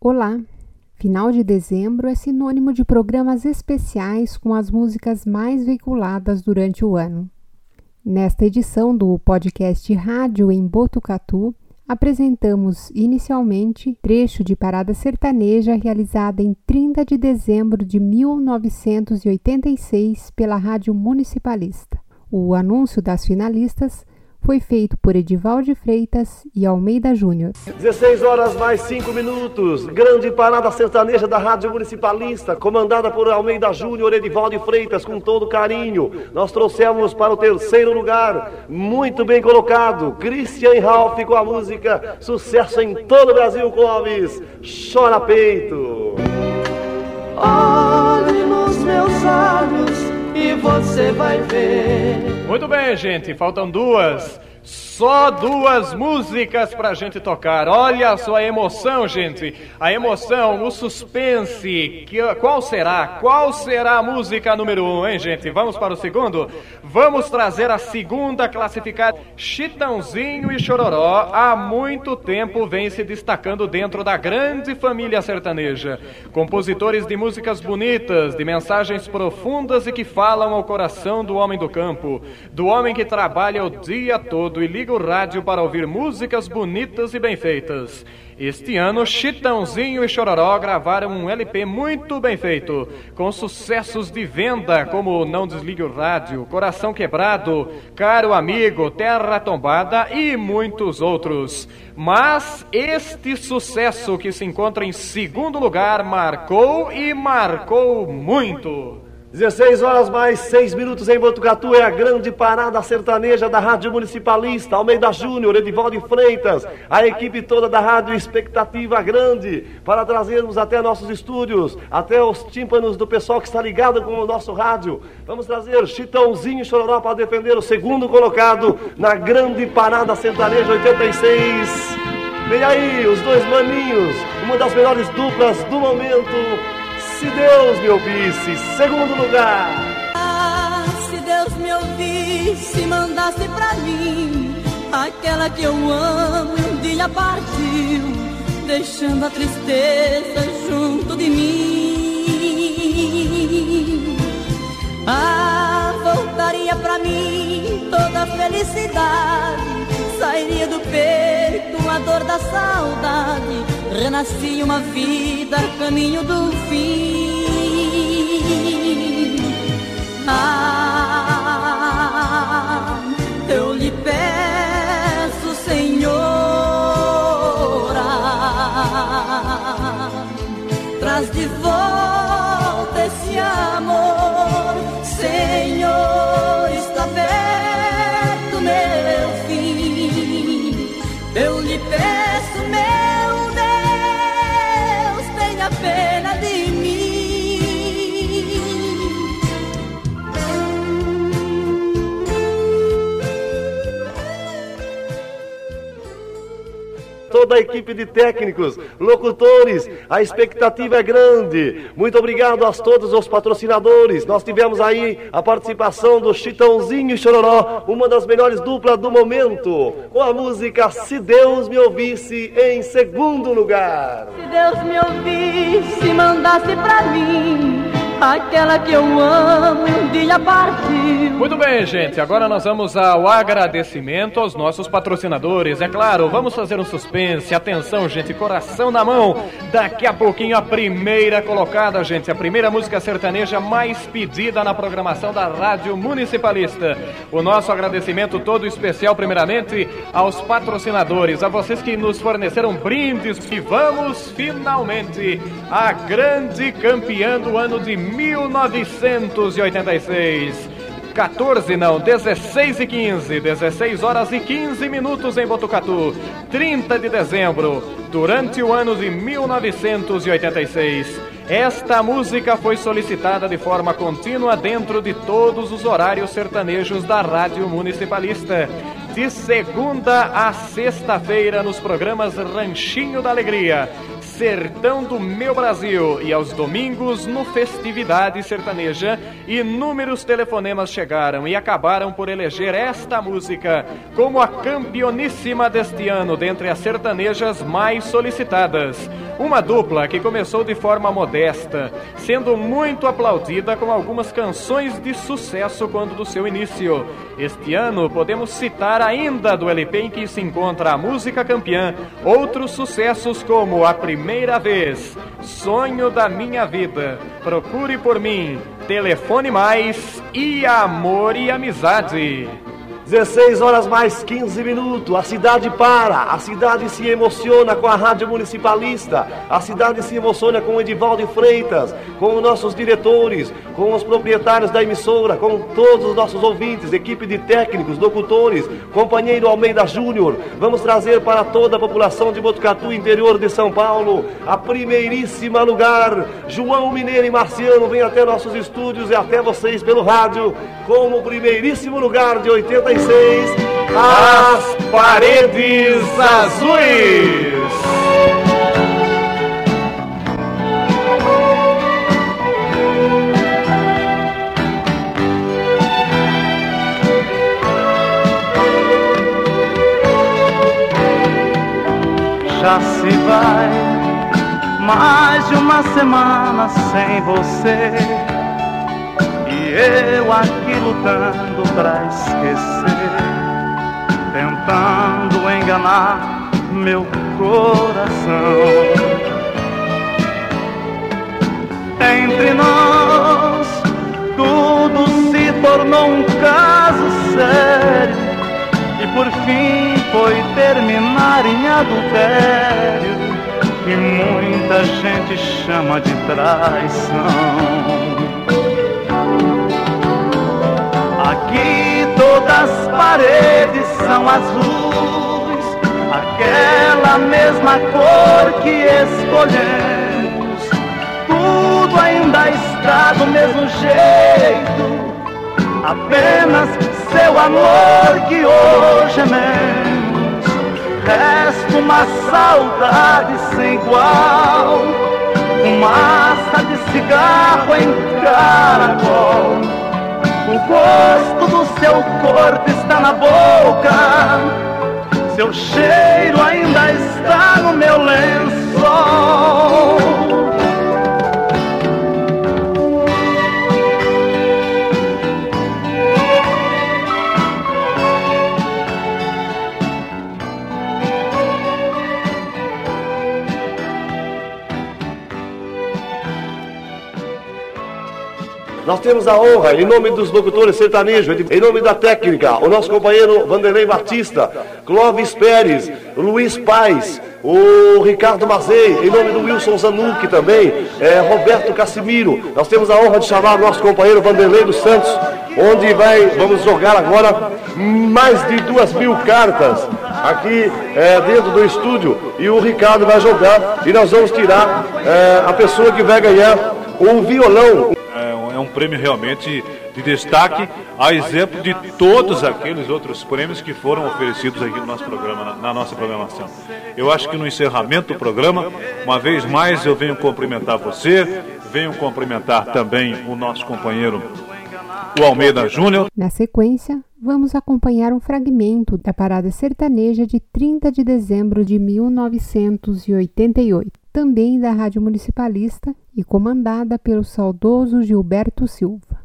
Olá! Final de dezembro é sinônimo de programas especiais com as músicas mais veiculadas durante o ano. Nesta edição do podcast Rádio em Botucatu, apresentamos inicialmente trecho de parada sertaneja realizada em 30 de dezembro de 1986 pela Rádio Municipalista. O anúncio das finalistas foi feito por Edivaldo Freitas e Almeida Júnior. 16 horas mais 5 minutos. Grande parada sertaneja da Rádio Municipalista, comandada por Almeida Júnior, Edivaldo Freitas, com todo carinho. Nós trouxemos para o terceiro lugar, muito bem colocado, Christian Ralph com a música Sucesso em todo o Brasil, Clóvis. Chora peito. Olhe nos meus olhos e você vai ver. Muito bem, gente, faltam duas. Só duas músicas pra gente tocar. Olha só a emoção, gente. A emoção, o suspense. Qual será? Qual será a música número um, hein, gente? Vamos para o segundo? Vamos trazer a segunda classificada. Chitãozinho e Chororó há muito tempo vem se destacando dentro da grande família sertaneja. Compositores de músicas bonitas, de mensagens profundas e que falam ao coração do homem do campo, do homem que trabalha o dia todo e liga liga o rádio para ouvir músicas bonitas e bem feitas. Este ano, Chitãozinho e Chororó gravaram um LP muito bem feito, com sucessos de venda como Não Desligue o Rádio, Coração Quebrado, Caro Amigo, Terra Tombada e muitos outros. Mas este sucesso que se encontra em segundo lugar marcou e marcou muito. 16 horas mais 6 minutos em Botucatu é a grande parada sertaneja da Rádio Municipalista, Almeida Júnior, Edivaldo Freitas, a equipe toda da Rádio Expectativa Grande, para trazermos até nossos estúdios, até os tímpanos do pessoal que está ligado com o nosso rádio. Vamos trazer Chitãozinho e Chororó para defender o segundo colocado na grande parada sertaneja 86. Vem aí, os dois maninhos, uma das melhores duplas do momento se Deus me ouvisse, segundo lugar. Ah, se Deus me ouvisse, mandasse pra mim aquela que eu amo e um dia partiu, deixando a tristeza junto de mim. Ah, voltaria pra mim toda a felicidade, sairia do peito a dor da saudade, renascia uma vida, caminho do fim. Ah, toda a equipe de técnicos, locutores, a expectativa é grande. Muito obrigado a todos os patrocinadores. Nós tivemos aí a participação do Chitãozinho e Chororó, uma das melhores duplas do momento, com a música Se Deus Me Ouvisse em segundo lugar. Se Deus me ouvisse, mandasse pra mim aquela que eu amo um dia partiu. Muito bem, gente. Agora nós vamos ao agradecimento aos nossos patrocinadores. É claro, vamos fazer um suspense. Atenção, gente, coração na mão. Daqui a pouquinho a primeira colocada, gente. A primeira música sertaneja mais pedida na programação da Rádio Municipalista. O nosso agradecimento todo especial, primeiramente, aos patrocinadores, a vocês que nos forneceram brindes. E vamos finalmente a grande campeã do ano de 1986. 14 não, 16 e 15, 16 horas e 15 minutos em Botucatu, 30 de dezembro, durante o ano de 1986. Esta música foi solicitada de forma contínua dentro de todos os horários sertanejos da Rádio Municipalista. De segunda a sexta-feira nos programas Ranchinho da Alegria, Sertão do Meu Brasil e aos domingos no Festividade Sertaneja, inúmeros telefonemas chegaram e acabaram por eleger esta música como a campeoníssima deste ano dentre as sertanejas mais solicitadas. Uma dupla que começou de forma modesta, sendo muito aplaudida com algumas canções de sucesso quando do seu início. Este ano podemos citar ainda do LP em que se encontra a música campeã outros sucessos como A Primeira Vez, Sonho da Minha Vida, Procure por Mim, Telefone Mais e Amor e Amizade. 16 horas mais 15 minutos, a cidade para, a cidade se emociona com a rádio municipalista, a cidade se emociona com o Edivaldo Freitas, com os nossos diretores, com os proprietários da emissora, com todos os nossos ouvintes, equipe de técnicos, locutores, companheiro Almeida Júnior. Vamos trazer para toda a população de Botucatu, interior de São Paulo, a primeiríssima lugar. João Mineiro e Marciano vem até nossos estúdios e até vocês pelo rádio, como primeiríssimo lugar de 85 as paredes azuis. Já se vai mais de uma semana sem você eu aqui lutando pra esquecer, tentando enganar meu coração. Entre nós, tudo se tornou um caso sério, e por fim foi terminar em adultério, que muita gente chama de traição. Aqui todas as paredes são azuis, aquela mesma cor que escolhemos. Tudo ainda está do mesmo jeito, apenas seu amor que hoje é menos. Resta uma saudade sem igual, fumaça de cigarro em caracol o gosto do seu corpo está na boca, seu cheiro ainda está no meu lençol. Nós temos a honra, em nome dos locutores sertanejos, em nome da técnica, o nosso companheiro Vanderlei Batista, Clóvis Pérez, Luiz Paz, o Ricardo Mazei, em nome do Wilson Zanucchi também, é, Roberto Cassimiro. Nós temos a honra de chamar o nosso companheiro Vanderlei dos Santos, onde vai, vamos jogar agora mais de duas mil cartas aqui é, dentro do estúdio e o Ricardo vai jogar e nós vamos tirar é, a pessoa que vai ganhar um violão é um prêmio realmente de destaque, a exemplo de todos aqueles outros prêmios que foram oferecidos aqui no nosso programa, na nossa programação. Eu acho que no encerramento do programa, uma vez mais eu venho cumprimentar você, venho cumprimentar também o nosso companheiro o Almeida Júnior. Na sequência, vamos acompanhar um fragmento da parada sertaneja de 30 de dezembro de 1988 também da Rádio Municipalista e comandada pelo saudoso Gilberto Silva.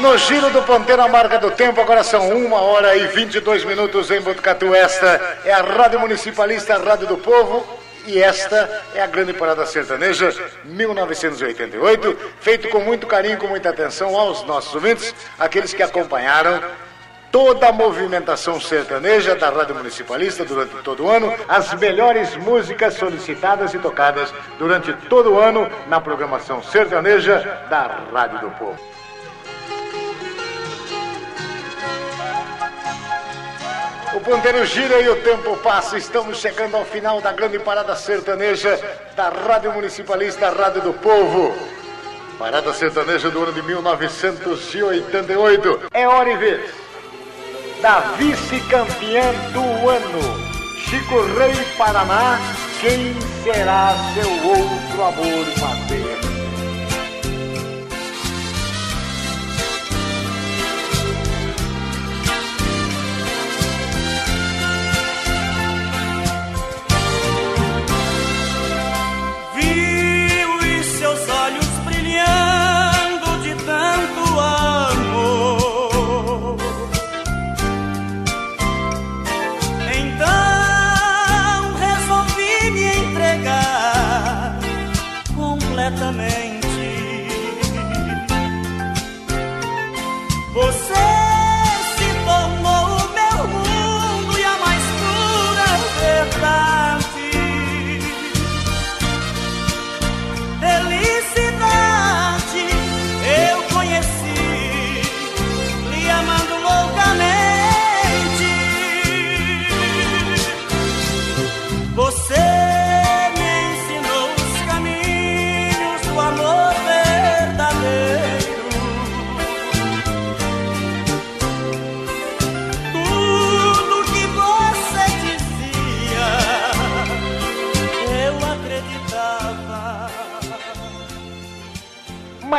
No giro do ponteiro, a marca do tempo, agora são 1 hora e 22 minutos em Botucatu. Esta é a Rádio Municipalista, a Rádio do Povo. E esta é a Grande Parada Sertaneja 1988, feito com muito carinho, com muita atenção aos nossos ouvintes, aqueles que acompanharam toda a movimentação sertaneja da Rádio Municipalista durante todo o ano, as melhores músicas solicitadas e tocadas durante todo o ano na programação sertaneja da Rádio do Povo. O ponteiro gira e o tempo passa. Estamos chegando ao final da grande parada sertaneja da Rádio Municipalista, Rádio do Povo. Parada sertaneja do ano de 1988. É hora e vez da vice-campeã do ano, Chico Rei Paraná. Quem será seu outro amor, Madeira?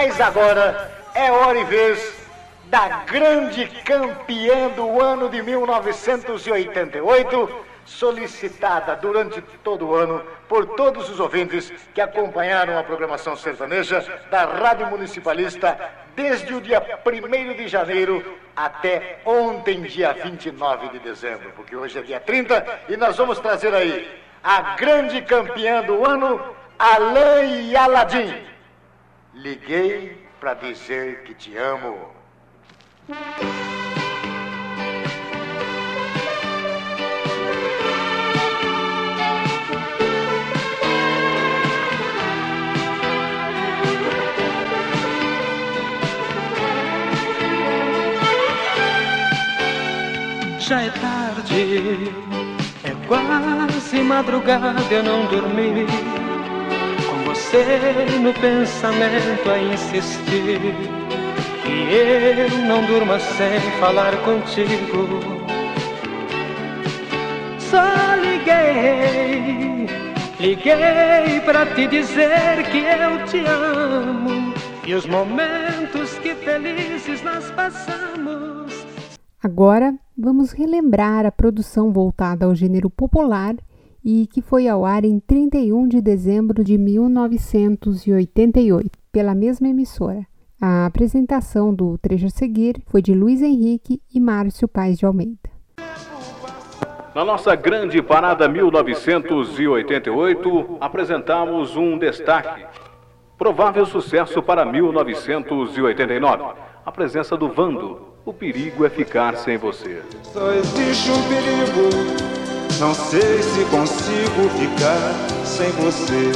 Mas agora é hora e vez da grande campeã do ano de 1988, solicitada durante todo o ano por todos os ouvintes que acompanharam a programação sertaneja da Rádio Municipalista desde o dia 1 de janeiro até ontem, dia 29 de dezembro, porque hoje é dia 30 e nós vamos trazer aí a grande campeã do ano, Alain Aladim. Liguei para dizer que te amo. Já é tarde, é quase madrugada, eu não dormi você no pensamento a insistir que eu não durma sem falar contigo. Só liguei, liguei para te dizer que eu te amo e os momentos que felizes nós passamos. Agora vamos relembrar a produção voltada ao gênero popular e que foi ao ar em 31 de dezembro de 1988, pela mesma emissora. A apresentação do trecho a seguir foi de Luiz Henrique e Márcio Paes de Almeida. Na nossa grande parada 1988, apresentamos um destaque. Provável sucesso para 1989. A presença do Vando. O perigo é ficar sem você. Só existe um perigo não sei se consigo ficar sem você.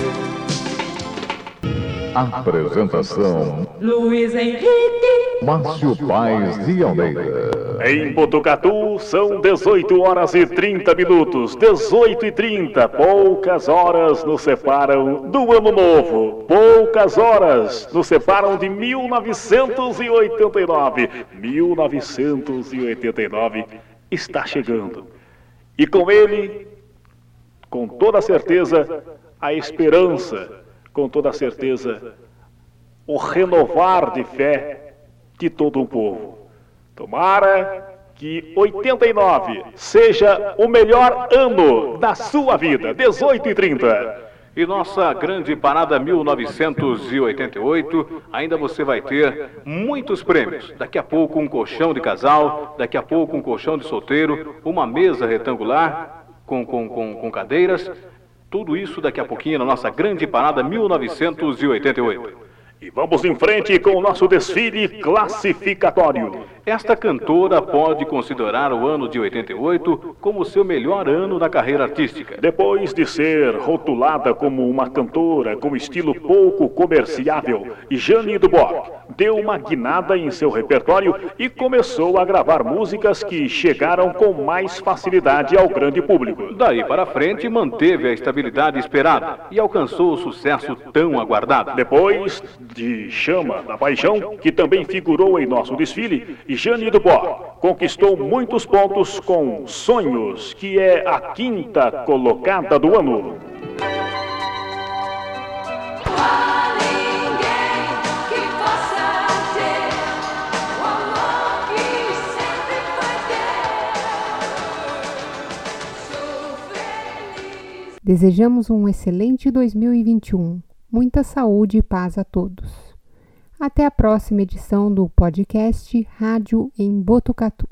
Apresentação: Luiz Henrique, Márcio Paes de Almeida. Em Botucatu são 18 horas e 30 minutos. 18 e 30. Poucas horas nos separam do Ano Novo. Poucas horas nos separam de 1989. 1989 está chegando. E com ele, com toda certeza, a esperança, com toda certeza, o renovar de fé de todo um povo. Tomara que 89 seja o melhor ano da sua vida, 18 e 30. E nossa grande parada 1988, ainda você vai ter muitos prêmios. Daqui a pouco um colchão de casal, daqui a pouco um colchão de solteiro, uma mesa retangular com, com, com, com cadeiras. Tudo isso daqui a pouquinho na nossa grande parada 1988. E vamos em frente com o nosso desfile classificatório. Esta cantora pode considerar o ano de 88 como seu melhor ano na carreira artística. Depois de ser rotulada como uma cantora com estilo pouco comerciável, Jane Dubois deu uma guinada em seu repertório e começou a gravar músicas que chegaram com mais facilidade ao grande público. Daí para frente, manteve a estabilidade esperada e alcançou o sucesso tão aguardado. Depois de Chama da Paixão, que também figurou em nosso desfile, Jane Dubois conquistou muitos pontos com Sonhos, que é a quinta colocada do ano. Desejamos um excelente 2021, muita saúde e paz a todos. Até a próxima edição do podcast Rádio em Botucatu.